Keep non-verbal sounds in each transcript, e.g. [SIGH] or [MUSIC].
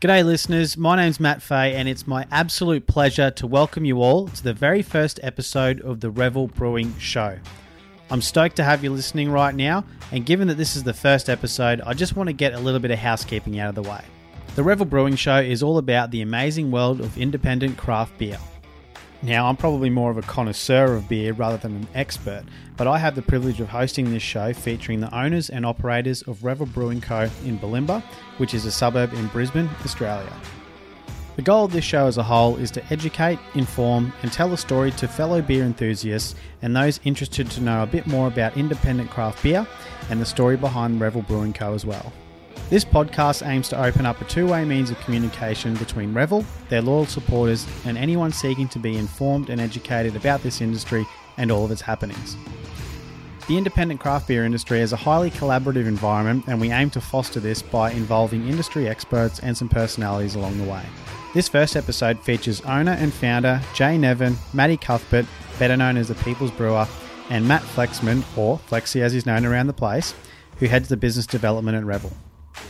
G'day, listeners. My name's Matt Fay, and it's my absolute pleasure to welcome you all to the very first episode of the Revel Brewing Show. I'm stoked to have you listening right now, and given that this is the first episode, I just want to get a little bit of housekeeping out of the way. The Revel Brewing Show is all about the amazing world of independent craft beer. Now, I'm probably more of a connoisseur of beer rather than an expert, but I have the privilege of hosting this show featuring the owners and operators of Revel Brewing Co. in Bulimba, which is a suburb in Brisbane, Australia. The goal of this show as a whole is to educate, inform, and tell a story to fellow beer enthusiasts and those interested to know a bit more about independent craft beer and the story behind Revel Brewing Co. as well. This podcast aims to open up a two way means of communication between Revel, their loyal supporters, and anyone seeking to be informed and educated about this industry and all of its happenings. The independent craft beer industry is a highly collaborative environment, and we aim to foster this by involving industry experts and some personalities along the way. This first episode features owner and founder Jay Nevin, Matty Cuthbert, better known as the People's Brewer, and Matt Flexman, or Flexi as he's known around the place, who heads the business development at Revel.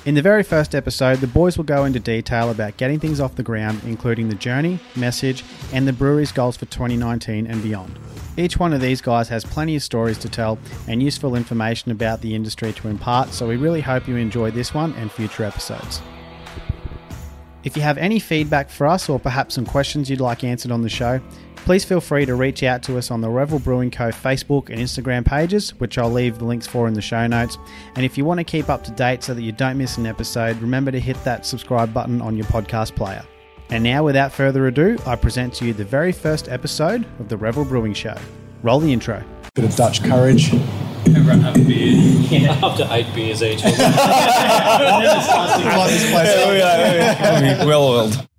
In the very first episode, the boys will go into detail about getting things off the ground, including the journey, message, and the brewery's goals for 2019 and beyond. Each one of these guys has plenty of stories to tell and useful information about the industry to impart, so we really hope you enjoy this one and future episodes. If you have any feedback for us or perhaps some questions you'd like answered on the show, please feel free to reach out to us on the Revel Brewing Co. Facebook and Instagram pages, which I'll leave the links for in the show notes. And if you want to keep up to date so that you don't miss an episode, remember to hit that subscribe button on your podcast player. And now, without further ado, I present to you the very first episode of the Revel Brewing Show. Roll the intro. Bit of Dutch courage. Everyone have a beer. After eight beers each. Light [LAUGHS] this place up. well oiled.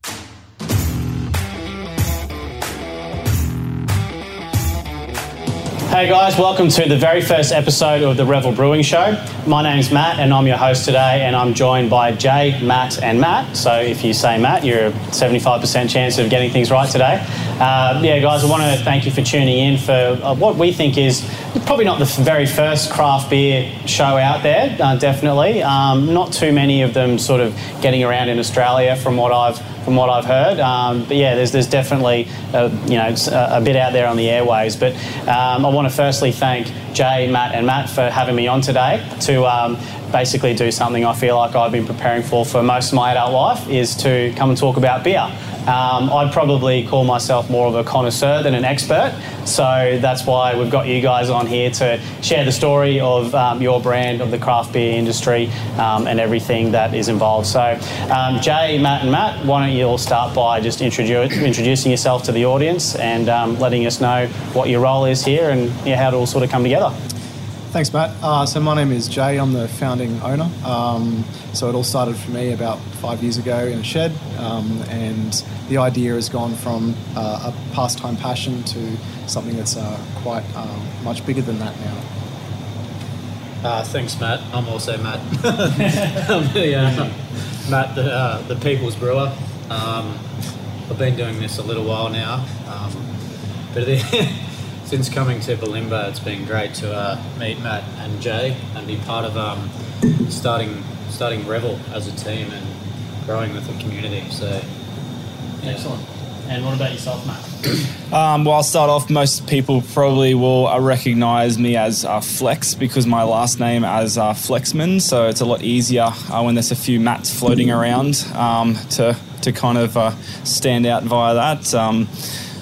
Hey guys, welcome to the very first episode of the Revel Brewing Show. My name's Matt and I'm your host today, and I'm joined by Jay, Matt, and Matt. So if you say Matt, you're a 75% chance of getting things right today. Uh, yeah, guys, I want to thank you for tuning in for uh, what we think is probably not the very first craft beer show out there, uh, definitely. Um, not too many of them sort of getting around in Australia from what I've from what I've heard. Um, but yeah, there's there's definitely uh, you know a, a bit out there on the airways. But um, I want to firstly thank Jay, Matt, and Matt for having me on today to. Um, Basically, do something I feel like I've been preparing for for most of my adult life is to come and talk about beer. Um, I'd probably call myself more of a connoisseur than an expert, so that's why we've got you guys on here to share the story of um, your brand, of the craft beer industry, um, and everything that is involved. So, um, Jay, Matt, and Matt, why don't you all start by just introdu- introducing yourself to the audience and um, letting us know what your role is here and how it all sort of come together. Thanks, Matt. Uh, so my name is Jay. I'm the founding owner. Um, so it all started for me about five years ago in a shed, um, and the idea has gone from uh, a pastime passion to something that's uh, quite um, much bigger than that now. Uh, thanks, Matt. I'm also Matt. [LAUGHS] Uh, Matt, the, uh, the People's Brewer. Um, I've been doing this a little while now, um, but the, [LAUGHS] since coming to Bulimba, it's been great to uh, meet Matt and Jay and be part of um, starting starting Revel as a team and growing with the community. So, yeah. Excellent. And what about yourself, Matt? [CLEARS THROAT] Um, well, I'll start off. Most people probably will uh, recognize me as uh, Flex because my last name is uh, Flexman, so it's a lot easier uh, when there's a few Matts floating around um, to to kind of uh, stand out via that. Um,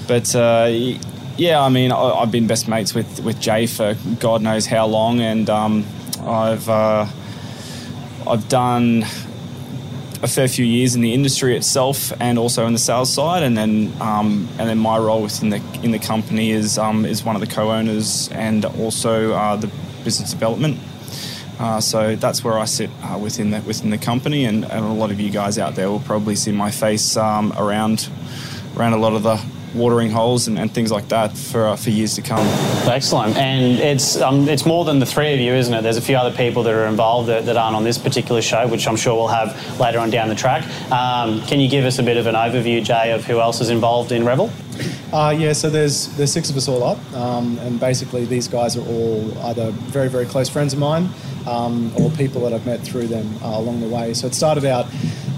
but uh, y- yeah, I mean, I, I've been best mates with with Jay for God knows how long, and um, I've uh, I've done a fair few years in the industry itself and also in the sales side, and then um, and then my role within the in the company is um, is one of the co-owners and also uh, the business development. Uh, so that's where I sit uh, within the within the company, and, and a lot of you guys out there will probably see my face um, around around a lot of the watering holes and, and things like that for uh, for years to come. Excellent. And it's um, it's more than the three of you, isn't it? There's a few other people that are involved that, that aren't on this particular show, which I'm sure we'll have later on down the track. Um, can you give us a bit of an overview, Jay, of who else is involved in Revel? Uh, yeah, so there's there's six of us all up, um, and basically these guys are all either very very close friends of mine, um, or people that I've met through them uh, along the way. So it started out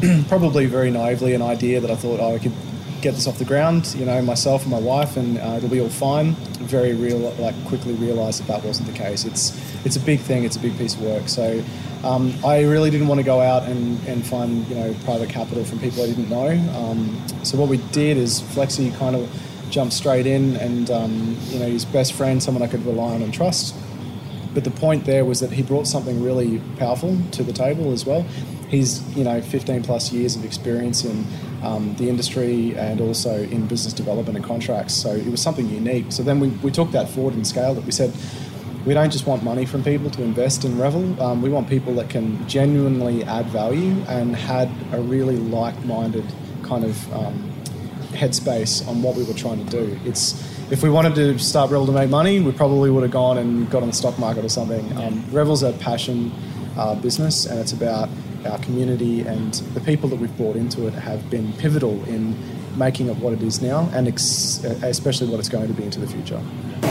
[CLEARS THROAT] probably very naively an idea that I thought oh, I could get this off the ground, you know, myself and my wife, and uh, it'll be all fine. Very real, like quickly realised that that wasn't the case. It's it's a big thing. It's a big piece of work. So um, I really didn't want to go out and, and find you know private capital from people I didn't know. Um, so what we did is Flexi kind of jumped straight in, and um, you know his best friend, someone I could rely on and trust. But the point there was that he brought something really powerful to the table as well. He's you know 15 plus years of experience in um, the industry and also in business development and contracts. So it was something unique. So then we, we took that forward and scaled it. We said we don't just want money from people to invest in Revel. Um, we want people that can genuinely add value and had a really like-minded kind of um, headspace on what we were trying to do. It's if we wanted to start Revel to make money, we probably would have gone and got on the stock market or something. Um, Revel's a passion uh, business, and it's about our community and the people that we've brought into it have been pivotal in making it what it is now, and ex- especially what it's going to be into the future.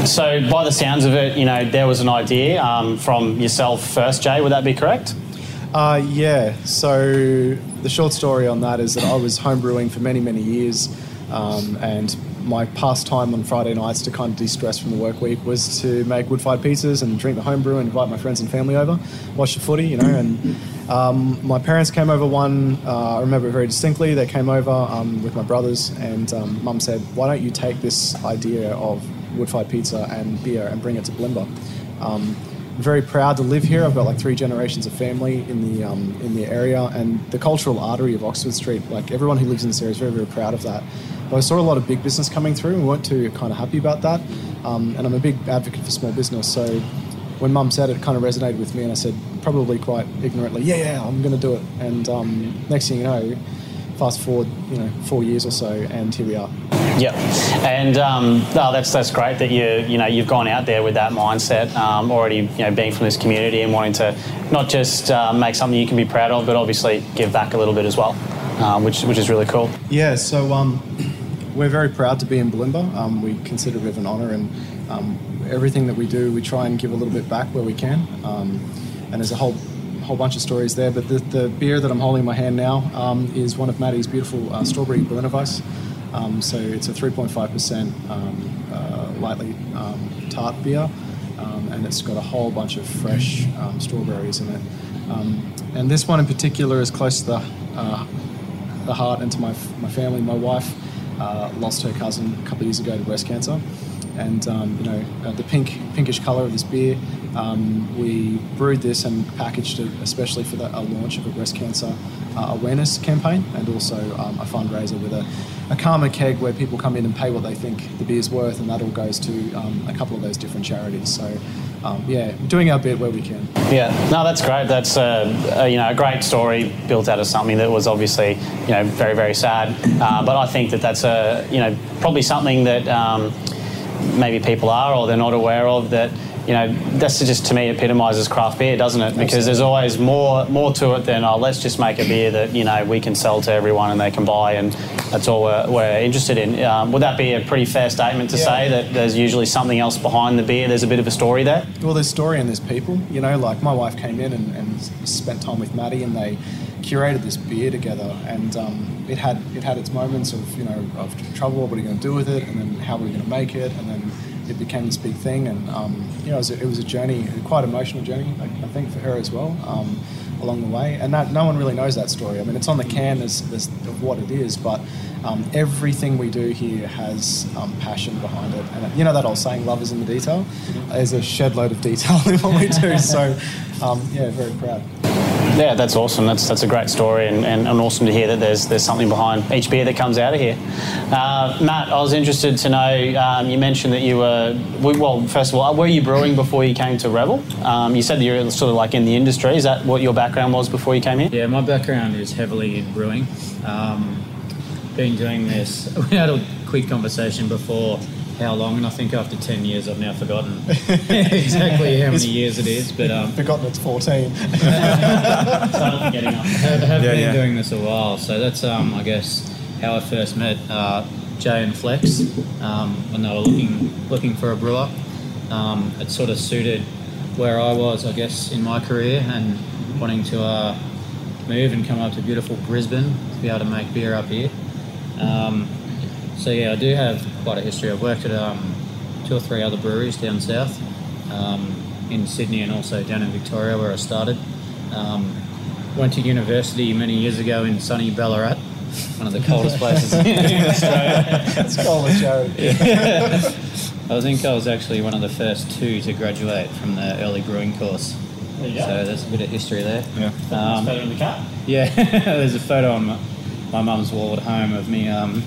So, by the sounds of it, you know, there was an idea um, from yourself first, Jay. Would that be correct? Uh, yeah. So the short story on that is that I was homebrewing for many, many years, um, and my pastime on Friday nights to kind of de-stress from the work week was to make wood-fired pizzas and drink the homebrew and invite my friends and family over, watch the footy, you know. And um, my parents came over one. Uh, I remember it very distinctly. They came over um, with my brothers, and um, Mum said, "Why don't you take this idea of wood-fired pizza and beer and bring it to Bulimba?" Um, I'm very proud to live here. I've got like three generations of family in the um, in the area, and the cultural artery of Oxford Street. Like everyone who lives in this area is very very proud of that. But I saw a lot of big business coming through, and we weren't too kind of happy about that. Um, and I'm a big advocate for small business, so when Mum said it, it kind of resonated with me, and I said probably quite ignorantly, "Yeah, yeah, I'm going to do it." And um, next thing you know, fast forward, you know, four years or so, and here we are. Yep, and um, oh, that's that's great that you you know you've gone out there with that mindset um, already. You know, being from this community and wanting to not just uh, make something you can be proud of, but obviously give back a little bit as well, uh, which which is really cool. Yeah, so um, we're very proud to be in Bulimba. Um, we consider it an honour, and um, everything that we do, we try and give a little bit back where we can. Um, and there's a whole whole bunch of stories there. But the, the beer that I'm holding in my hand now um, is one of Matty's beautiful uh, strawberry Berliner Weiss. Um, so it's a 3.5% um, uh, lightly um, tart beer, um, and it's got a whole bunch of fresh strawberries in it. and this one in particular is close to the, uh, the heart and to my, my family. My wife uh, lost her cousin a couple of years ago to breast cancer and um, you know uh, the pink pinkish color of this beer. Um, we brewed this and packaged it especially for the launch of a breast cancer uh, awareness campaign and also um, a fundraiser with a, a karma keg where people come in and pay what they think the beer's worth, and that all goes to um, a couple of those different charities. So. Um, yeah, doing our bit where we can. Yeah, no, that's great. That's a, a, you know a great story built out of something that was obviously you know very very sad. Uh, but I think that that's a you know probably something that um, maybe people are or they're not aware of that you know, that's just to me epitomises craft beer, doesn't it? Because there's always more more to it than oh, let's just make a beer that you know we can sell to everyone and they can buy, and that's all we're, we're interested in. Um, would that be a pretty fair statement to yeah. say that there's usually something else behind the beer? There's a bit of a story there. Well, there's story and there's people. You know, like my wife came in and, and spent time with Matty, and they curated this beer together, and um, it had it had its moments of you know of trouble. What are you going to do with it? And then how are we going to make it? And then it became this big thing, and um, you know, it was, a, it was, a, journey, quite emotional journey, I, I think, for her as well, um, along the way. And that no one really knows that story. I mean, it's on the can as, as of what it is, but um, everything we do here has um, passion behind it. And you know that old saying, "Love is in the detail." There's a shed load of detail [LAUGHS] in what we do. So, um, yeah, very proud. Yeah, that's awesome. That's that's a great story, and, and, and, awesome to hear that there's there's something behind each beer that comes out of here. Uh, Matt, I was interested to know. Um, you mentioned that you were well. First of all, were you brewing before you came to Revel? Um, you said that you're sort of like in the industry. Is that what your background was before you came here? Yeah, my background is heavily in brewing. Um, been doing this. [LAUGHS] We had a quick conversation before how long, and I think after 10 years, I've now forgotten [LAUGHS] exactly how many years it is. But um, forgotten it's 14. [LAUGHS] started forgetting. I have, have yeah, been yeah. doing this a while, so that's um, I guess how I first met uh, Jay and Flex um, when they were looking looking for a brewer. Um, it sort of suited where I was, I guess, in my career and wanting to. Uh, move and come up to beautiful Brisbane to be able to make beer up here. Um, so yeah, I do have quite a history. I've worked at um, two or three other breweries down south, um, in Sydney and also down in Victoria where I started. Um, went to university many years ago in sunny Ballarat, one of the coldest [LAUGHS] places in Australia. It's cold, as Joe. I think I was actually one of the first two to graduate from the early brewing course. There you go. So there's a bit of history there. Yeah. Um, Better in the cut. yeah, [LAUGHS] there's a photo on my, my mum's wall at home of me. Um,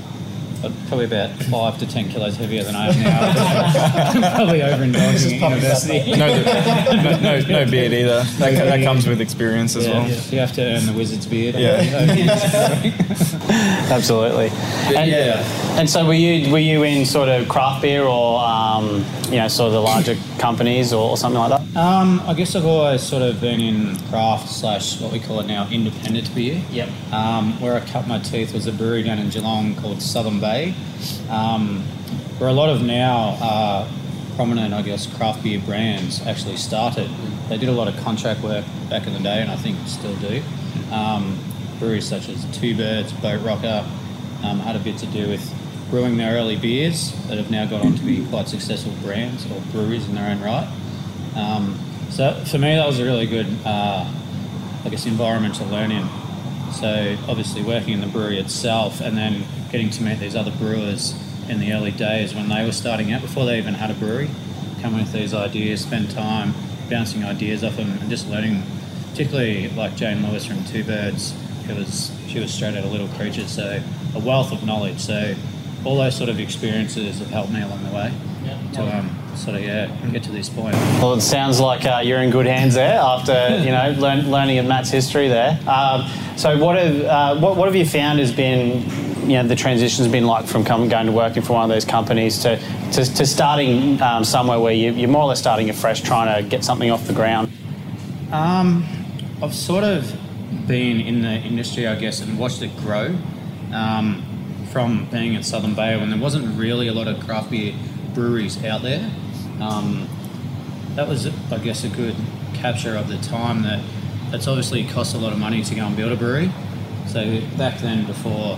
probably about five to ten kilos heavier than I am now. [LAUGHS] probably over indulging at university. No, no, no, no beard either. That, that comes with experience as Yeah, well. You have to earn the wizard's beard. Yeah, [LAUGHS] Absolutely. And, yeah. and so were you were you in sort of craft beer or um, you know sort of the larger [COUGHS] companies or, or something like that? Um, I guess I've always sort of been in craft slash what we call it now independent beer. Yep. Um, where I cut my teeth was a brewery down in Geelong called Southern Bay, um, where a lot of now uh, prominent, I guess, craft beer brands actually started. They did a lot of contract work back in the day, and I think still do. Um, breweries such as Two Birds, Boat Rocker um, had a bit to do with brewing their early beers that have now gone on to be quite successful brands or breweries in their own right. Um, so for me, that was a really good, uh, I guess, environment to learn in. So obviously working in the brewery itself, and then getting to meet these other brewers in the early days when they were starting out, before they even had a brewery, come with these ideas, spend time bouncing ideas off them, and just learning. Particularly like Jayne Lewis from Two Birds, who was she was straight out of Little Creatures, so a wealth of knowledge. So all those sort of experiences have helped me along the way to um, sort of yeah get to this point. Well, it sounds like uh, you're in good hands there after you know [LAUGHS] learn, learning of Matt's history there. Um, so, what have uh, what, what have you found has been you know the transition's been like from coming going to working for one of those companies to to, to starting um, somewhere where you, you're more or less starting afresh, trying to get something off the ground. Um, I've sort of been in the industry, I guess, and watched it grow. Um, from being in Southern Bay when there wasn't really a lot of craft beer breweries out there. Um, that was, I guess, a good capture of the time that that's obviously cost a lot of money to go and build a brewery. So back then, before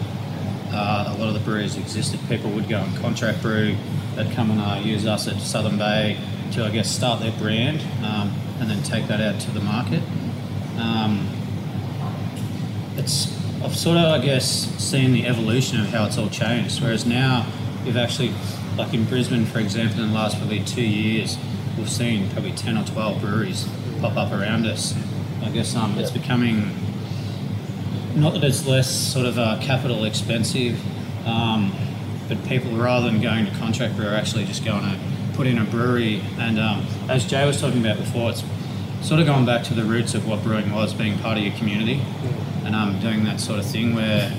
uh, a lot of the breweries existed, people would go and contract brew. They'd come and uh, use us at Southern Bay to, I guess, start their brand um, and then take that out to the market. Um, it's I've sort of, I guess, seen the evolution of how it's all changed. Whereas now, we've actually, like in Brisbane, for example, in the last probably two years, we've seen probably 10 or 12 breweries pop up around us. I guess um, it's becoming, not that it's less sort of uh, capital expensive, um, but people, rather than going to contract brew, are actually just going to put in a brewery. And um, as Jay was talking about before, it's sort of going back to the roots of what brewing was, being part of your community and um, doing that sort of thing where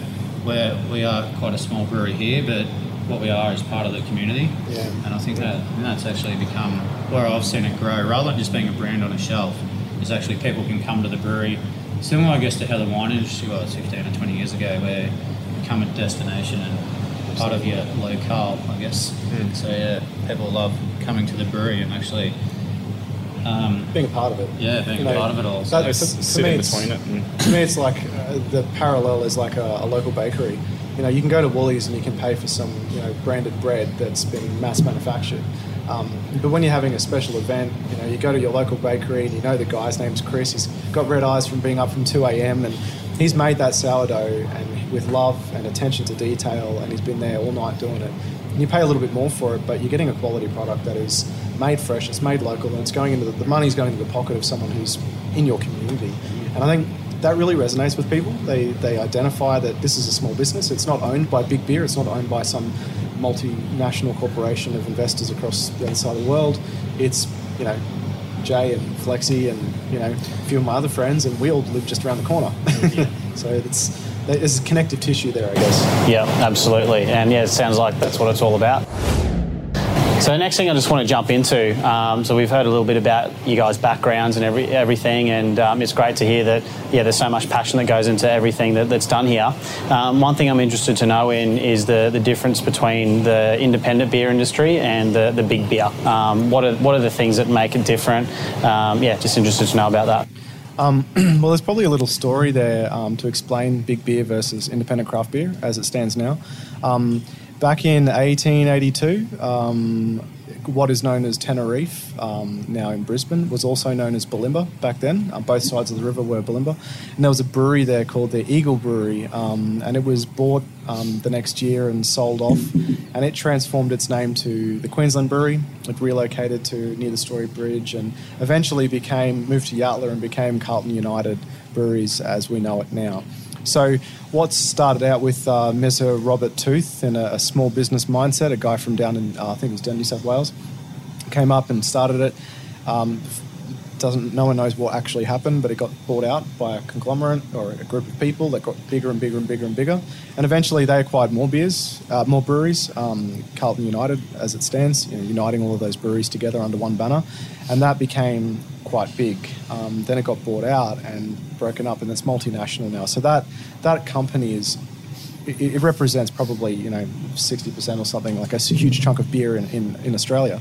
where we are quite a small brewery here, but what we are is part of the community. Yeah. And I think that and that's actually become where I've seen it grow, rather than just being a brand on a shelf, is actually people can come to the brewery. Similar, I guess, to how the wine industry was 15 or 20 years ago, where you become a destination and part of your locale, I guess. So yeah, people love coming to the brewery and actually, um, Being a part of it. yeah, being You know, part of it all. that- So for- for me it's- between it. And, To me, it's like uh, the parallel is like a, a local bakery. You know, you can go to Woolies and you can pay for some, you know, branded bread that's been mass manufactured. Um, but when you're having a special event, you know, you go to your local bakery and you know the guy's name's Chris. He's got red eyes from being up from 2 a.m. and he's made that sourdough and with love and attention to detail and he's been there all night doing it. And you pay a little bit more for it, but you're getting a quality product that is made fresh, it's made local, and it's going into the, the money's going into the pocket of someone who's in your community. And I think that really resonates with people. They they identify that this is a small business. It's not owned by Big Beer. It's not owned by some multinational corporation of investors across the other side of the world. It's you know Jay and Flexi and you know a few of my other friends, and we all live just around the corner. [LAUGHS] [LAUGHS] so it's there's a connective tissue there, I guess. Yeah, absolutely. And yeah, it sounds like that's what it's all about. So the next thing I just want to jump into. Um, so we've heard a little bit about you guys' backgrounds and every, everything, and um, it's great to hear that. Yeah, there's so much passion that goes into everything that, that's done here. Um, one thing I'm interested to know in is the, the difference between the independent beer industry and the, the big beer. Um, what are what are the things that make it different? Um, yeah, just interested to know about that. Um, [CLEARS THROAT] well, there's probably a little story there um, to explain big beer versus independent craft beer as it stands now. Um, back in 1882, um, what is known as Teneriffe, um, now in Brisbane, was also known as Bulimba back then. Uh, both sides of the river were Bulimba. And there was a brewery there called the Eagle Brewery, um, and it was bought um, the next year and sold off. And it transformed its name to the Queensland Brewery. It relocated to near the Story Bridge and eventually became moved to Yatala and became Carlton United Breweries as we know it now. So, what started out with uh, Mr. Robert Tooth in a, a, small business mindset, a guy from down in, uh, I think it was down New South Wales, came up and started it. Um, doesn't no one knows what actually happened, but it got bought out by a conglomerate or a group of people that got bigger and bigger and bigger and bigger, and eventually they acquired more beers, uh, more breweries. Um, Carlton United, as it stands, you know, uniting all of those breweries together under one banner, and that became quite big. Um, then it got bought out and broken up, and it's multinational now. So that that company is it, it represents probably you know sixty percent or something like a huge chunk of beer in, in, in Australia.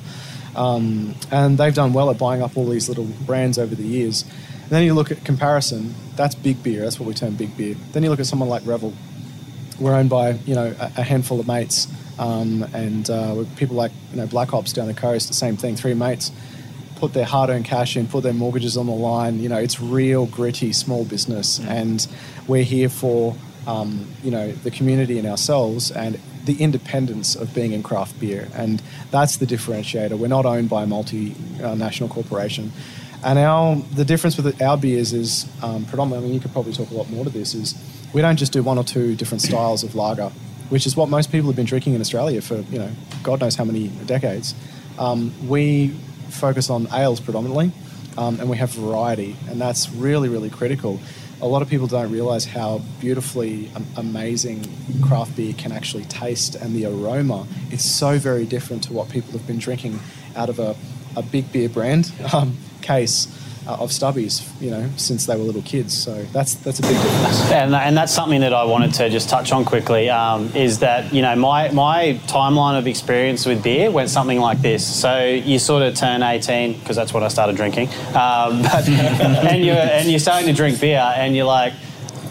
Um, and they've done well at buying up all these little brands over the years. And then you look at comparison, that's big beer, that's what we term big beer. Then you look at someone like Revel, we're owned by you know a, a handful of mates, um, and uh, people like you know Black Hops down the coast, the same thing, three mates put their hard-earned cash in, put their mortgages on the line. You know, it's real gritty small business, mm. and we're here for um, you know the community and ourselves and the independence of being in craft beer, and that's the differentiator. We're not owned by a multinational corporation. And our the difference with our beers is um, predominantly. I mean, you could probably talk a lot more to this. Is we don't just do one or two different styles of lager, which is what most people have been drinking in Australia for you know God knows how many decades. Um, we focus on ales predominantly, um, and we have variety, and that's really really critical a lot of people don't realize how beautifully amazing craft beer can actually taste and the aroma is so very different to what people have been drinking out of a, a big beer brand [LAUGHS] um, case uh, of stubbies, you know, since they were little kids. So that's that's a big difference. And, and that's something that I wanted to just touch on quickly. Um, is that you know my my timeline of experience with beer went something like this. So you sort of turn 18 because that's when I started drinking, um, [LAUGHS] but, and you're and you're starting to drink beer, and you're like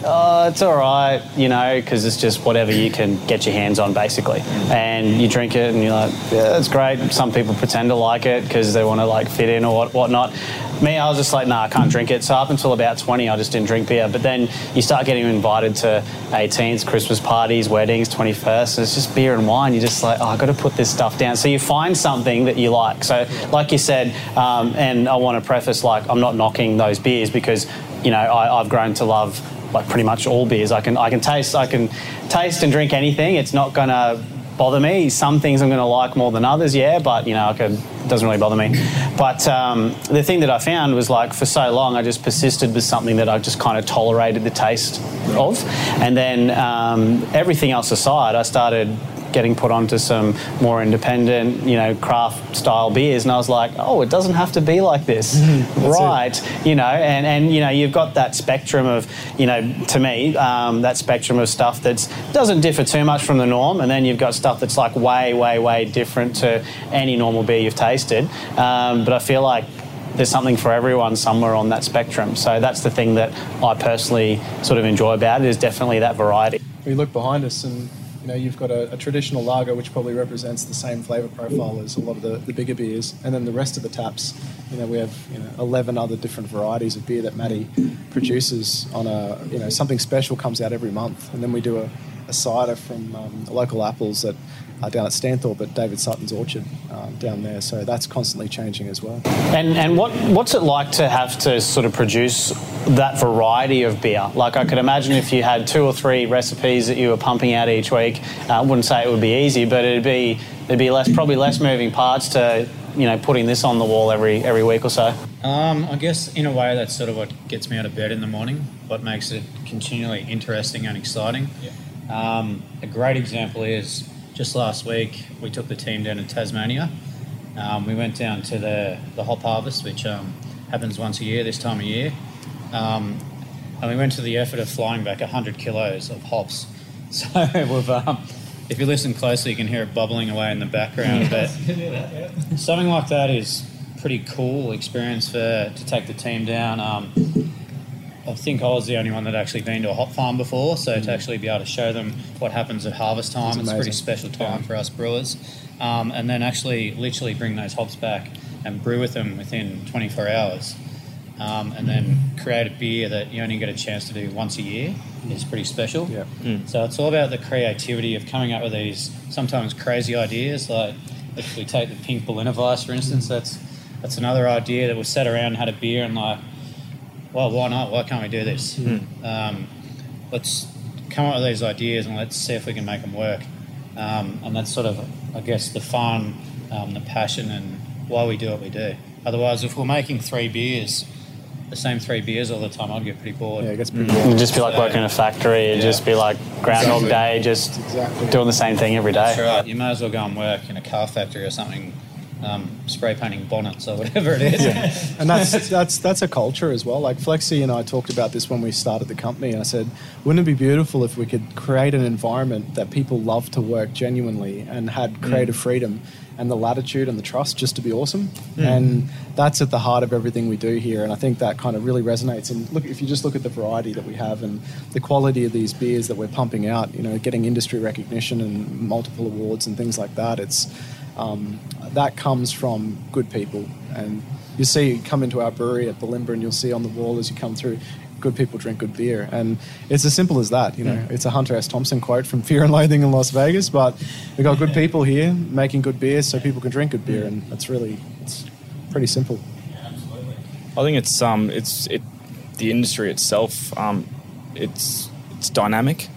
oh, it's all right, you know, because it's just whatever you can get your hands on, basically. And you drink it, and you're like, yeah, it's great. Some people pretend to like it because they want to like fit in or what, whatnot. Me, I was just like, nah, I can't drink it. So up until about 20, I just didn't drink beer. But then you start getting invited to 18s, Christmas parties, weddings, 21st, and it's just beer and wine. You're just like, oh, I've got to put this stuff down. So you find something that you like. So, like you said, um, and I want to preface, like, I'm not knocking those beers because, you know, I, I've grown to love like pretty much all beers. I can I can taste I can taste and drink anything. It's not gonna bother me. Some things I'm to like more than others, yeah, but you know, I could, it doesn't really bother me. But um, the thing that I found was like for so long, I just persisted with something that I just kind of tolerated the taste of, and then um, everything else aside, I started getting put onto some more independent, you know, craft style beers, and I was like, oh, it doesn't have to be like this, [LAUGHS] right? It. You know, and and you know, you've got that spectrum of, you know, to me, um, that spectrum of stuff that doesn't differ too much from the norm, and then you've got stuff that's like way, way, way different to any normal beer you've tasted. Um, but I feel like there's something for everyone somewhere on that spectrum. So that's the thing that I personally sort of enjoy about it is definitely that variety. We look behind us and you know, you've got a, a, traditional lager which probably represents the same flavour profile as a lot of the, the bigger beers, and then the rest of the taps, you know, we have you know 11 other different varieties of beer that Matty produces on a you know something special comes out every month, and then we do a, a cider from um, local apples that uh, down at Stanthorpe at David Sutton's orchard um, down there. So that's constantly changing as well. And and what what's it like to have to sort of produce that variety of beer? Like I could imagine if you had two or three recipes that you were pumping out each week, uh, I wouldn't say it would be easy, but it'd be there'd be less probably less moving parts to you know putting this on the wall every every week or so. Um, I guess in a way that's sort of what gets me out of bed in the morning. What makes it continually interesting and exciting. Yeah. Um, a great example is just last week, we took the team down to Tasmania. Um, we went down to the, the hop harvest, which um, happens once a year this time of year. Um, and we went to the effort of flying back 100 kilos of hops. [LAUGHS] So we've, um, if you listen closely, you can hear it bubbling away in the background. But [LAUGHS] something like that is pretty cool experience for to take the team down. Um, I think I was the only one that actually been to a hop farm before, so to actually be able to show them what happens at harvest time, it's a pretty special time Yeah. for us brewers. Um, and then actually, literally bring those hops back and brew with them within 24 hours, um, and then create a beer that you only get a chance to do once a year is pretty special. Yeah. So it's all about the creativity of coming up with these sometimes crazy ideas. Like if we take the pink Berliner Weiss, for instance, that's that's another idea that was sat around and had a beer and like, well, why not? Why can't we do this? Um, let's come up with these ideas and let's see if we can make them work. Um, and that's sort of, I guess, the fun, um, the passion, and why we do what we do. Otherwise, if we're making three beers, the same three beers all the time, I'd get pretty bored. Yeah, it gets pretty It'd just be like working in a factory. It'd just be like Groundhog Exactly. Day, just Exactly. doing the same thing every day. That's right. You may as well go and work in a car factory or something, um, spray painting bonnets or whatever it is. [LAUGHS] and that's that's that's a culture as well. Like Flexi and I talked about this when we started the company, and I said, wouldn't it be beautiful if we could create an environment that people love to work genuinely and had creative freedom and the latitude and the trust just to be awesome. And that's at the heart of everything we do here. And I think that kind of really resonates. And look, if you just look at the variety that we have and the quality of these beers that we're pumping out, you know, getting industry recognition and multiple awards and things like that, it's um, that comes from good people. And you see, come into our brewery at Bulimba, and you'll see on the wall as you come through, good people drink good beer. And it's as simple as that. You know, it's a Hunter S. Thompson quote from [LAUGHS] Fear and Loathing in Las Vegas, but we've got good people here making good beer so people can drink good beer. And that's really, it's pretty simple. I think it's um it's it the industry itself um it's it's dynamic.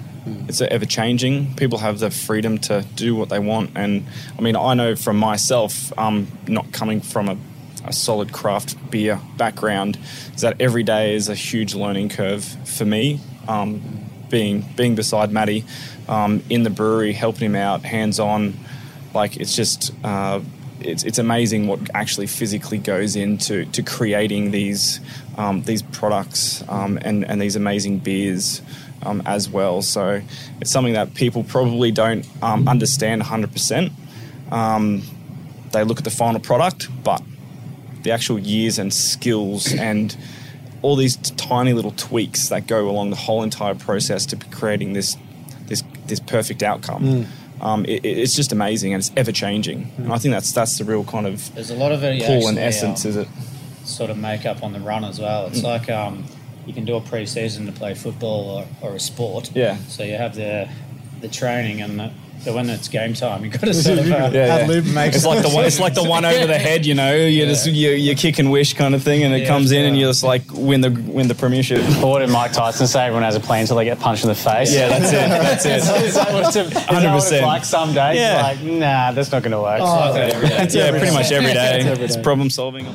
It's ever changing. People have the freedom to do what they want, and I mean, I know from myself, um, not coming from a, a solid craft beer background, is that every day is a huge learning curve for me. Um, being being beside Matty um, in the brewery, helping him out, hands on, like it's just uh, it's, it's amazing what actually physically goes into to creating these um, these products um, and and these amazing beers um, as well. So it's something that people probably don't um, understand 100. percent um, They look at the final product, but the actual years and skills and all these t- tiny little tweaks that go along the whole entire process to creating this this this perfect outcome. Um, it, it- it's just amazing and it's ever changing. And I think that's that's the real kind of There's a lot of it. pull and essence, um, is it? Sort of make up on the run as well. It's like um, you can do a pre-season to play football or, or a sport. Yeah. So you have the the training and the, so when it's game time, you've got to sort of uh, Yeah, yeah. Ad-lib makes It's like the one. It's like the one over the head. You know, you just you, you kick and wish kind of thing, and it Yeah, comes in, and yeah. you just like win the win the premiership. But what did Mike Tyson say? Everyone has a plan until they get punched in the face. Yeah, that's it. That's it. [LAUGHS] is that what it's, is that what it's 100%. like some days? Yeah. Like, nah, that's not going to work. like that every day. yeah, pretty much every [LAUGHS] day. It's every It's problem solving.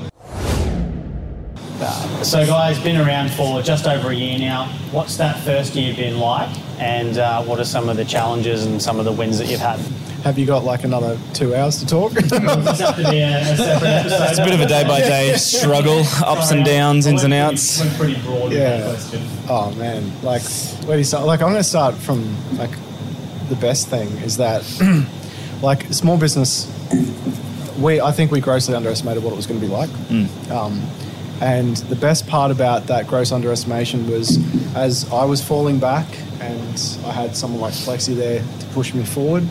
So, guys, been around for just over a year now. What's that first year been like? And uh, what are some of the challenges and some of the wins that you've had? Have you got like another two hours to talk? [LAUGHS] Does have to be a, a separate episode. It's a bit of a day by day [LAUGHS] struggle, ups and downs, ins and outs. Went pretty broad Yeah. question. Oh man, like where do you start? Like I'm going to start from like the best thing is that [CLEARS THROAT] like small business. We I think we grossly underestimated what it was going to be like. Um, and the best part about that gross underestimation was as I was falling back and I had someone like Flexi there to push me forward.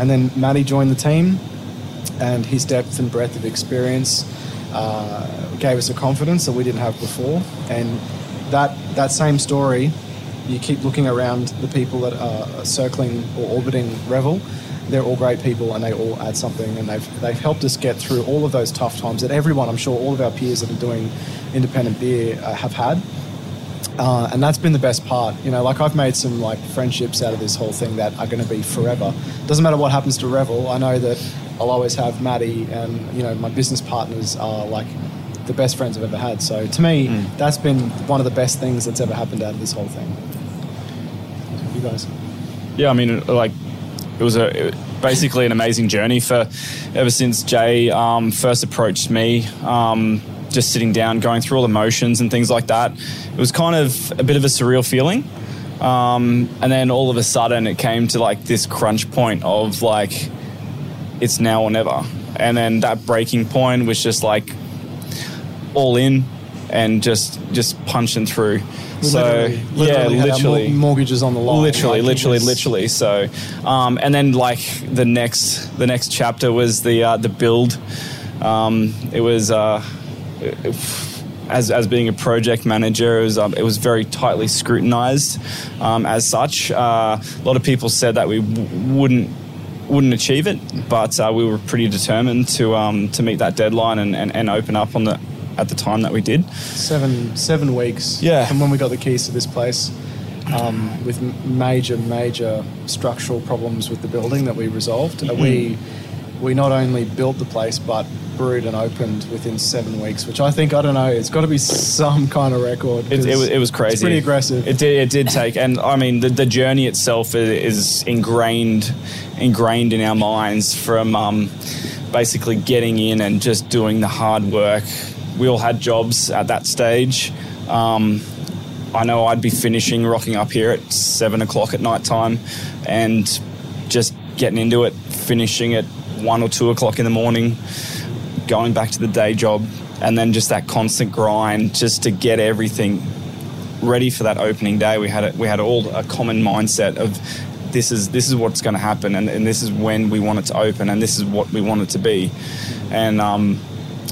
And then Matty joined the team and his depth and breadth of experience uh, gave us a confidence that we didn't have before. And that that same story, you keep looking around the people that are circling or orbiting Revel. They're all great people, and they all add something, and they've they've helped us get through all of those tough times that everyone, I'm sure, all of our peers that are doing independent beer uh, have had. Uh, and that's been the best part. You know, like I've made some like friendships out of this whole thing that are going to be forever. Doesn't matter what happens to Revel. I know that I'll always have Matty and you know my business partners are like the best friends I've ever had. So to me, that's been one of the best things that's ever happened out of this whole thing. You guys. Yeah, I mean, like it was a it- basically an amazing journey for ever since Jay um, first approached me. Um, just sitting down, going through all the motions and things like that. It was kind of a bit of a surreal feeling. Um, and then all of a sudden, it came to like this crunch point of like, it's now or never. And then that breaking point was just like all in, and just just punching through. We so literally, yeah, literally our literally. mor- mortgages on the line. Literally, Like, literally, literally. So, um, and then like the next, the next chapter was the uh, the build. Um, it was uh, as as being a project manager, it was um, it was very tightly scrutinized. Um, as such, uh, a lot of people said that we w- wouldn't wouldn't achieve it, but uh, we were pretty determined to um, to meet that deadline and, and, and open up on the at the time that we did. seven seven weeks. Yeah. From when we got the keys to this place, um, with major major structural problems with the building that we resolved. Uh, We we not only built the place but brewed and opened within seven weeks, which I think I don't know. It's got to be some kind of record. It, it, was, it was crazy. It's pretty aggressive. It did, it did take, and I mean, the, the journey itself is ingrained, ingrained in our minds from um, basically getting in and just doing the hard work. We all had jobs at that stage. Um, I know I'd be finishing, rocking up here at seven o'clock at night time, and just getting into it, finishing at one or two o'clock in the morning, going back to the day job, and then just that constant grind just to get everything ready for that opening day. We had a, we had all a common mindset of this is this is what's going to happen, and, and this is when we want it to open, and this is what we want it to be, and um,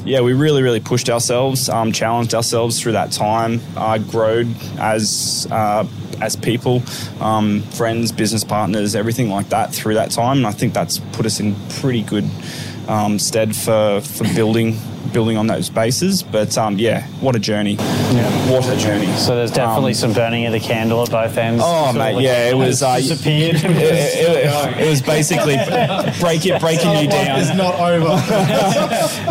yeah, we really really pushed ourselves, um, challenged ourselves through that time, uh, growed as. Uh, as people, um, friends, business partners, everything like that through that time, and I think that's put us in pretty good um, stead for, for building building on those bases. But um, yeah, what a journey! Yeah. What a journey! So there's definitely Um, some burning of the candle at both ends. Oh Sort mate, like- yeah, it was. Uh, disappeared. it, it- it was basically break it, breaking you down. It's not over.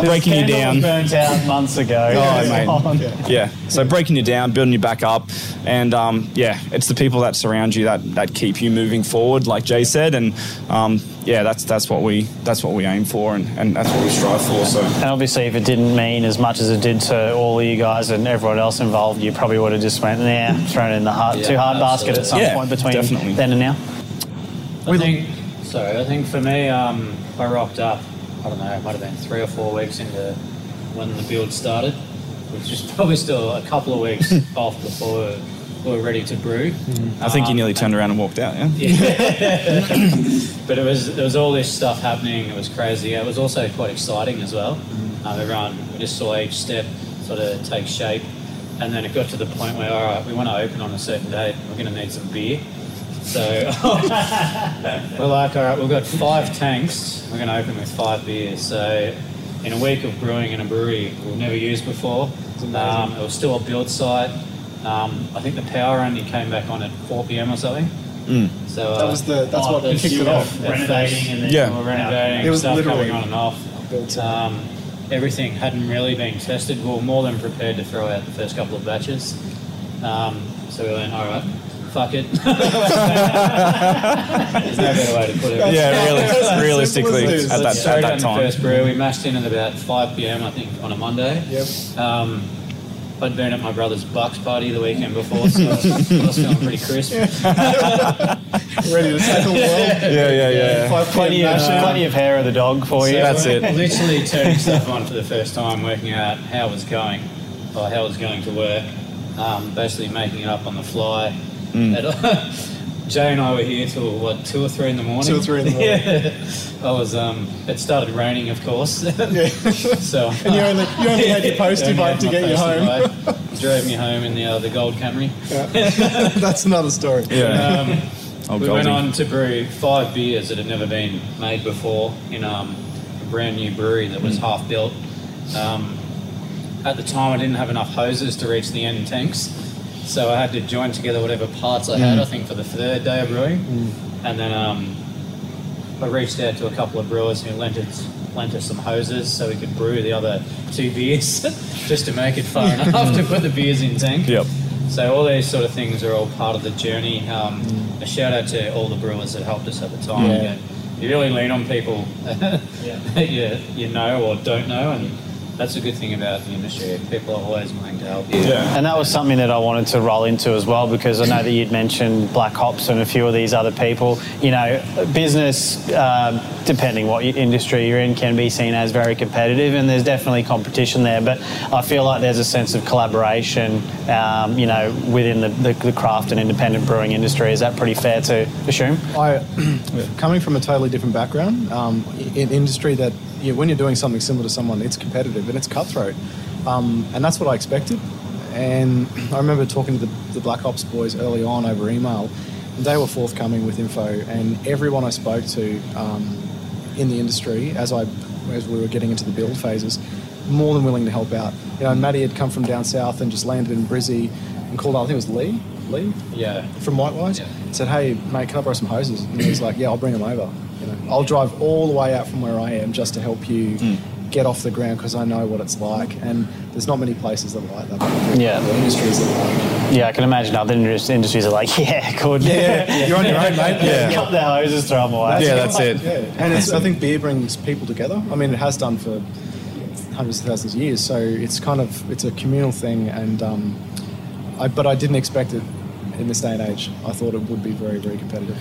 [LAUGHS] breaking you Candle down. burnt out months ago. Oh, It's mate. on. Yeah, so breaking you down, building you back up, and um, yeah, it's the people that surround you that, that keep you moving forward, like Jay said, and um, yeah, that's that's what we that's what we aim for, and, and that's what we strive for. So And obviously, if it didn't mean as much as it did to all of you guys and everyone else involved, you probably would have just went, nah, thrown it in the hard, Yeah, too hard basket at some Yeah, point between definitely. then and now. I think, sorry, I think for me, um, I rocked up, I don't know, it might have been three or four weeks into when the build started, which is [LAUGHS] probably still a couple of weeks [LAUGHS] off before we were ready to brew. I think you Um, nearly turned around and walked out. Yeah. [LAUGHS] But it was there was all this stuff happening. It was crazy. It was also quite exciting as well. Um, everyone we just saw each step sort of take shape, and then it got to the point where all right, we want to open on a certain date. We're going to need some beer. So [LAUGHS] we're like, all right, we've got five tanks. We're going to open with five beers. So in a week of brewing in a brewery we've never used before, um, it was still a build site. Um, I think the power only came back on at 4 p.m. or something. So uh, That was the- that's what that's- kicked it you were off. Renovating and then Yeah. we were renovating. It was stuff literally coming on and off. built, Um, everything hadn't really been tested. We were more than prepared to throw out the first couple of batches. Um, so we went, all right, fuck it. [LAUGHS] There's no better way to put it. Yeah, really, realistically, Simple as it is. at that, Straight at that on the time. first brew, we mashed in at about 5 p.m. I think on a Monday. Yep. Um, I'd been at my brother's Bucks party the weekend before, so I was, I feeling pretty crisp. [LAUGHS] Ready to tackle the world. Yeah, yeah, yeah. Five Plenty of, PM plenty of hair of the dog for you. That's it. Literally turning stuff on for the first time, working out how it was going, or how it was going to work. Um, basically making it up on the fly. Mm. [LAUGHS] And, Jay and I were here till what two or three in the morning. Two or three in the morning. [LAUGHS] Yeah. I was. Um, it started raining, of course. Yeah. [LAUGHS] so And you only you only had your [LAUGHS] postie bike to get you home. bike. Drove me home in the uh, the gold Camry. Yeah. That's another story. Yeah. Um, Oh, we went on to brew five beers that had never been made before in um, a brand new brewery that was half built. Um, at the time, I didn't have enough hoses to reach the end tanks, so I had to join together whatever parts I had. I think for the third day of brewing, and then um, I reached out to a couple of brewers who lent us lent us some hoses so we could brew the other two [LAUGHS] beers, just to make it far [LAUGHS] enough to put the beers in tank. Yep. So all these sort of things are all part of the journey. Um, A shout out to all the brewers that helped us at the time. Yeah. You, you really lean on people [LAUGHS] that you, you know or don't know, and that's a good thing about the industry. People are always willing to help you. Yeah. And that was something that I wanted to roll into as well because I know that you'd mentioned Black Hops and a few of these other people. You know, business, um, depending what industry you're in, can be seen as very competitive, and there's definitely competition there. But I feel like there's a sense of collaboration, um, you know, within the, the, the craft and independent brewing industry. Is that pretty fair to assume? I, [CLEARS THROAT] coming from a totally different background, um, in industry that you when you're doing something similar to someone, it's competitive and it's cutthroat, um, and that's what I expected. And [CLEARS THROAT] I remember talking to the, the Black Hops boys early on over email, and they were forthcoming with info. And everyone I spoke to um, in the industry, as I as we were getting into the build phases, more than willing to help out. You know, Matty had come from down south and just landed in Brizzy and called. I think it was Lee. Lee Yeah. from Whitewise. Yeah. Said, "Hey, mate, can I borrow some hoses?" And he's like, "Yeah, I'll bring them over. You know, I'll drive all the way out from where I am just to help you get off the ground because I know what it's like. And there's not many places that are like that. Yeah. the industries that are like Yeah, I can imagine other indus- industries are like, [LAUGHS] yeah, good. Yeah, [LAUGHS] You're on your own, mate. Yeah. Cut the hoses, throw them away. Yeah, that's it. Yeah, and it's, I think beer brings people together. I mean, it has done for hundreds of thousands of years. So it's kind of it's a communal thing, and um, I, but I didn't expect it in this day and age. I thought it would be very, very competitive.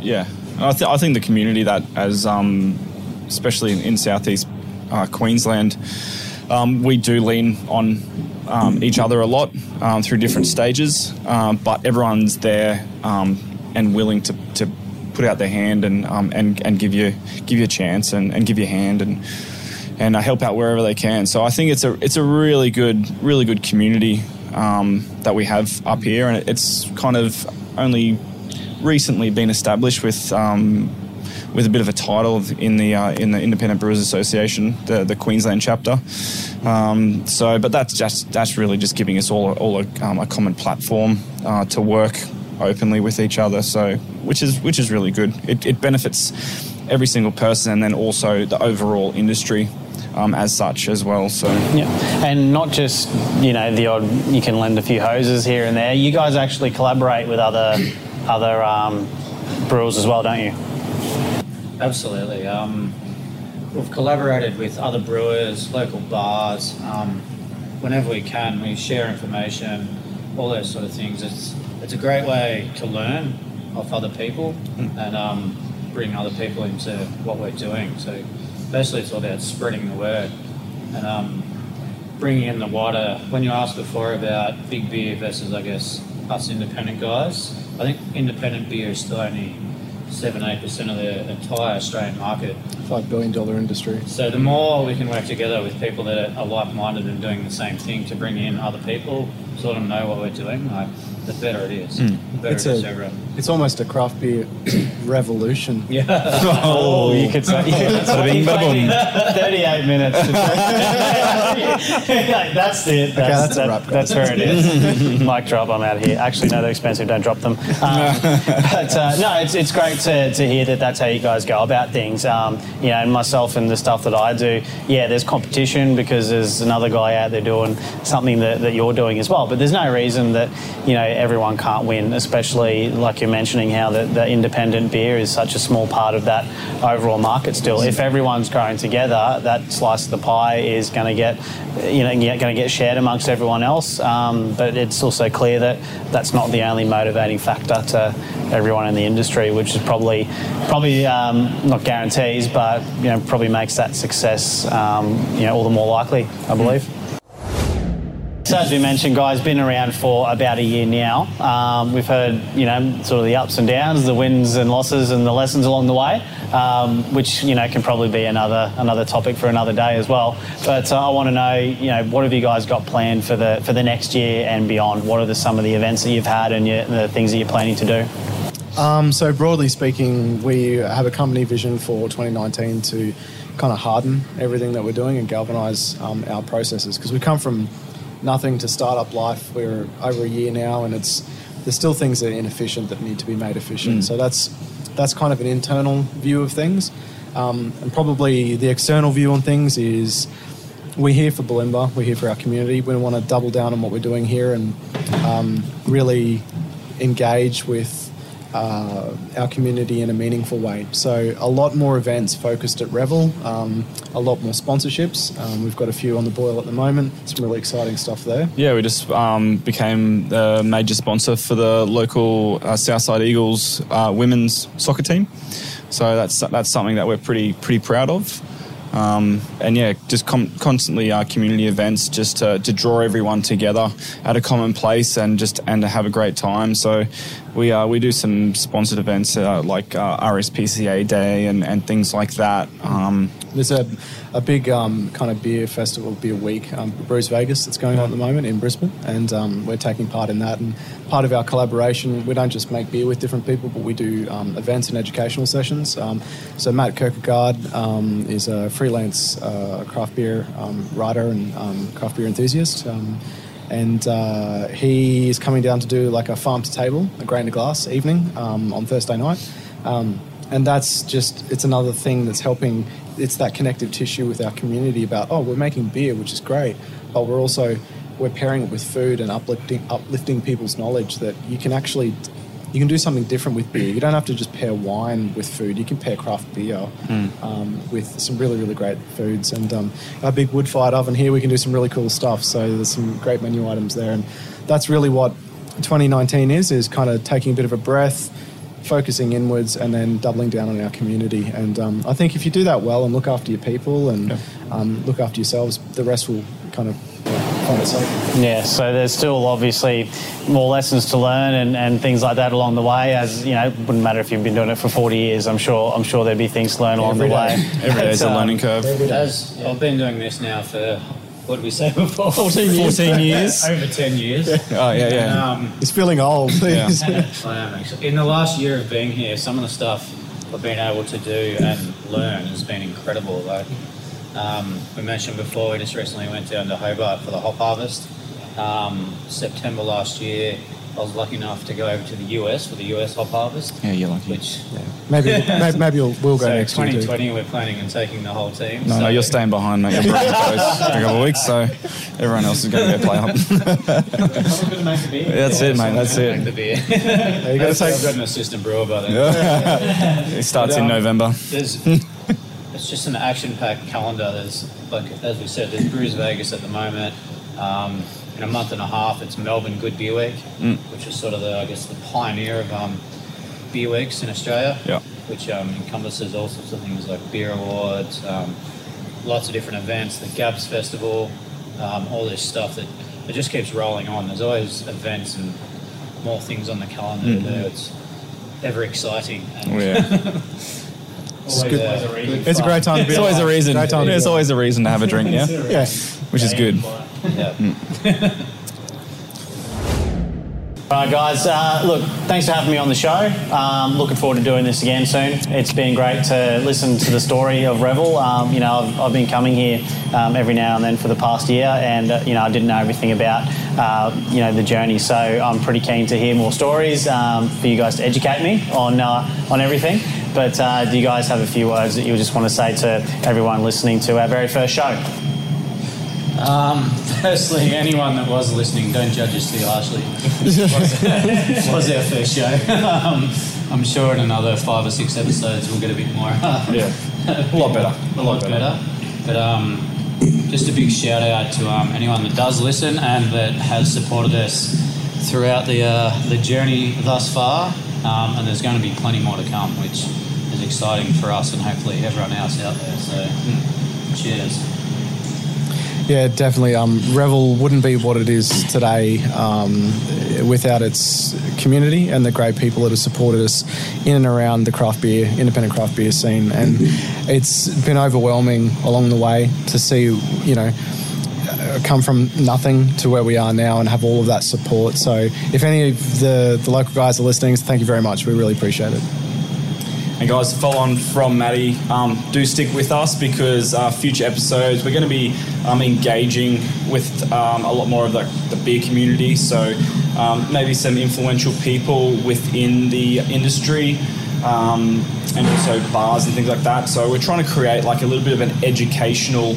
Yeah, I, th- I think the community that, as um, especially in, in southeast uh, Queensland, um, we do lean on um, each other a lot um, through different stages, um, but everyone's there um, and willing to, to put out their hand and and, and give you give you a chance and, and give you a hand and and uh, help out wherever they can. So I think it's a it's a really good really good community um, that we have up here, and it's kind of only recently been established with um, with a bit of a title in the uh, in the Independent Brewers Association, the the Queensland chapter. Um, so, but that's just that's really just giving us all a, all a, um, a common platform uh, to work openly with each other. So, which is which is really good. It, it benefits every single person, and then also the overall industry. Um, as such as well, so Yeah, and not just you know the odd. You can lend a few hoses here and there. You guys actually collaborate with other other um, brewers as well, don't you? Absolutely. Um, we've collaborated with other brewers, local bars. Um, whenever we can, we share information, all those sort of things. It's it's a great way to learn off other people and um, bring other people into what we're doing. So basically, it's all about spreading the word and um, bringing in the water. When you asked before about big beer versus, I guess, us independent guys, I think independent beer is still only seven, eight percent of the entire Australian market. Five billion dollar industry. So the more we can work together with people that are like-minded and doing the same thing to bring in other people, sort of know what we're doing, like the better it is. The better It's it is a- to. It's almost a craft beer [LAUGHS] revolution. Yeah. Oh, you could say. Yeah, [LAUGHS] that's what Bing, he's ba-boom. waiting. Thirty-eight minutes. Like, [LAUGHS] that's it. That's, that's that- wrap, that's where it is. Mic drop. I'm out of here. Actually, no, they're expensive. Don't drop them. Um, but uh, no, it's, it's great to, to hear that that's how you guys go about things. Um, you know, and myself and the stuff that I do. Yeah, there's competition because there's another guy out there doing something that, that you're doing as well. But there's no reason that you know everyone can't win. Especially like you're mentioning how the, the independent beer is such a small part of that overall market still. If everyone's growing together, that slice of the pie is going to get you know going to get shared amongst everyone else. Um, but it's also clear that that's not the only motivating factor to everyone in the industry, which is probably probably um, not guarantees, but you know probably makes that success um, you know all the more likely, I believe. So as we mentioned, guys, been around for about a year now. Um, we've heard, you know, sort of the ups and downs, the wins and losses, and the lessons along the way, um, which you know can probably be another another topic for another day as well. But uh, I want to know, you know, what have you guys got planned for the for the next year and beyond? What are the, some of the events that you've had and your, the things that you're planning to do? Um, so broadly speaking, we have a company vision for 2019 to kind of harden everything that we're doing and galvanise um, our processes because we come from nothing to start up life. We're over a year now, and it's there's still things that are inefficient that need to be made efficient. So that's that's kind of an internal view of things, um, and probably the external view on things is we're here for Bulimba, we're here for our community. We want to double down on what we're doing here and um, really engage with uh, our community in a meaningful way. So a lot more events focused at Revel, um, a lot more sponsorships. Um, we've got a few on the boil at the moment. Some really exciting stuff there. Yeah, we just um, became the major sponsor for the local uh, Southside Eagles uh, women's soccer team. So that's that's something that we're pretty pretty proud of. Um, and yeah, just com- constantly uh, community events just to, to, draw everyone together at a common place and just and to have a great time. So we uh, we do some sponsored events uh, like uh, RSPCA Day and, and things like that. Um, There's a, a big um, kind of beer festival, beer week, um, Brews Vegas that's going on at the moment in Brisbane, and um, we're taking part in that. And part of our collaboration, we don't just make beer with different people, but we do um, events and educational sessions. Um, so Matt Kirkegaard um, is a freelance uh, craft beer writer and craft beer enthusiast and uh, he is coming down to do like a farm to table, a grain to glass evening um, on Thursday night. Um, and that's just it's another thing that's helping. It's that connective tissue with our community about oh we're making beer, which is great, but we're also we're pairing it with food and uplifting uplifting people's knowledge that you can actually you can do something different with beer. You don't have to just pair wine with food. You can pair craft beer mm. um, with some really, really great foods. And um, our big wood fired oven here, we can do some really cool stuff. So there's some great menu items there. And that's really what 2019 is, is kind of taking a bit of a breath, focusing inwards and then doubling down on our community. And um, I think if you do that well and look after your people and yeah. um, look after yourselves, the rest will kind of find itself. Yeah, so there's still obviously more lessons to learn and, and things like that along the way. As you know, it wouldn't matter if you've been doing it for 40 years. I'm sure I'm sure there'd be things to learn along Every the day. way. Every day is a learning curve. As I've been doing this now for what did we say before? [LAUGHS] 14 years. 14 [LAUGHS] years. Over 10 years. [LAUGHS] Oh, yeah, yeah. And, um, it's feeling old. Yeah. I am actually. In the last year of being here, some of the stuff I've been able to do and learn has been incredible. Like, um, we mentioned before, we just recently went down to Hobart for the hop harvest. Um, September last year, I was lucky enough to go over to the US for the US hop harvest. Yeah, you're lucky. Which yeah. maybe, maybe, maybe we'll, we'll go so next 2020, year. we're planning on taking the whole team. No, so. no, you're staying behind, mate. You're in a couple of weeks, so everyone else is going to go play up. That's it, mate. That's it. Make the beer. yeah, you got to take. I've got an assistant brewer by then. Yeah. [LAUGHS] it starts but, um, in November. [LAUGHS] It's just an action-packed calendar. There's like as we said, there's Brews Vegas at the moment. Um, in a month and a half, it's Melbourne Good Beer Week, mm. which is sort of the I guess the pioneer of um, beer weeks in Australia. Yeah. Which um, encompasses all sorts of things like beer awards, um, lots of different events, the Gabs Festival, um, all this stuff that it just keeps rolling on. There's always events and more things on the calendar mm-hmm. It's ever exciting. And oh, yeah. [LAUGHS] It's, good. it's a great time to be It's always a reason. It's always a reason to have a drink, yeah? yeah. Which is good. [LAUGHS] All right, guys. Uh, look, thanks for having me on the show. Um, looking forward to doing this again soon. It's been great to listen to the story of Revel. Um, you know, I've, I've, been coming here um, every now and then for the past year, and uh, you know, I didn't know everything about uh, you know the journey. So I'm pretty keen to hear more stories um, for you guys to educate me on uh, on everything. But uh, do you guys have a few words that you just want to say to everyone listening to our very first show? Um, [LAUGHS] firstly, anyone that was listening, don't judge us too harshly. was, [LAUGHS] was our first show. [LAUGHS] um, I'm sure in another five or six episodes we'll get a bit more. yeah, a lot better. A, lot, better. better. But um, just a big shout out to um, anyone that does listen and that has supported us throughout the uh, the journey thus far. Um, and there's going to be plenty more to come, which is exciting for us and hopefully everyone else out there. So, mm, cheers. Yeah, definitely. Um, Revel wouldn't be what it is today um, without its community and the great people that have supported us in and around the craft beer, independent craft beer scene. And it's been overwhelming along the way to see, you know, come from nothing to where we are now and have all of that support. So, if any of the, the local guys are listening, thank you very much. We really appreciate it. Guys, follow on from Matty. Um, do stick with us because uh, future episodes we're going to be um, engaging with um, a lot more of the, the beer community. So um, maybe some influential people within the industry. Um, and also bars and things like that. So we're trying to create like a little bit of an educational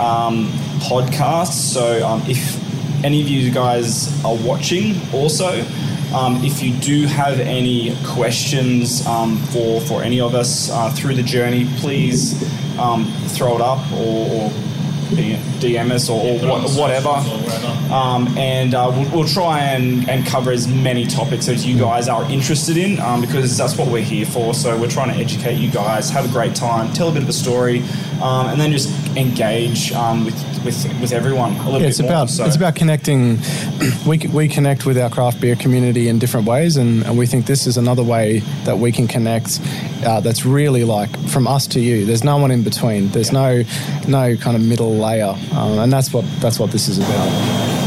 um, podcast. So if any of you guys are watching, also Um, if you do have any questions um, for for any of us uh, through the journey, please um, throw it up or, or DM us or, or what, whatever. Um, and uh, we'll, we'll, try and, and cover as many topics as you guys are interested in um, because that's what we're here for. So we're trying to educate you guys, have a great time, tell a bit of a story, um, and then just engage um, with, with, with everyone a little yeah, it's bit about. So. It's about connecting. [CLEARS THROAT] We, we connect with our craft beer community in different ways, and, and we think this is another way that we can connect uh, that's really like from us to you. There's no one in between. There's no no kind of middle layer, um, and that's what that's what this is about.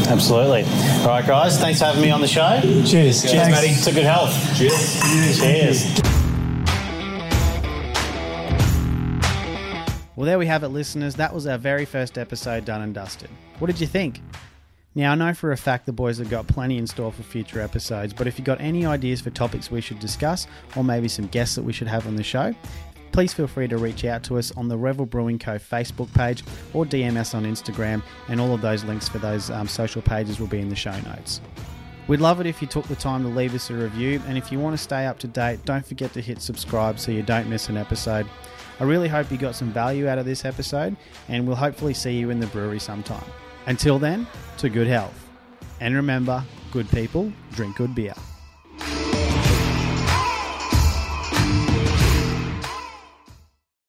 Absolutely. All right, guys. Thanks for having me on the show. Cheers. Cheers, Matty. To good health. Cheers. Cheers. Cheers. Well, there we have it, listeners. That was our very first episode done and dusted. What did you think? Now, I know for a fact the boys have got plenty in store for future episodes, but if you've got any ideas for topics we should discuss, or maybe some guests that we should have on the show, please feel free to reach out to us on the Revel Brewing Co. Facebook page or DM us on Instagram, and all of those links for those um, social pages will be in the show notes. We'd love it if you took the time to leave us a review, and if you want to stay up to date, don't forget to hit subscribe so you don't miss an episode. I really hope you got some value out of this episode, and we'll hopefully see you in the brewery sometime. Until then, to good health. And remember, good people drink good beer.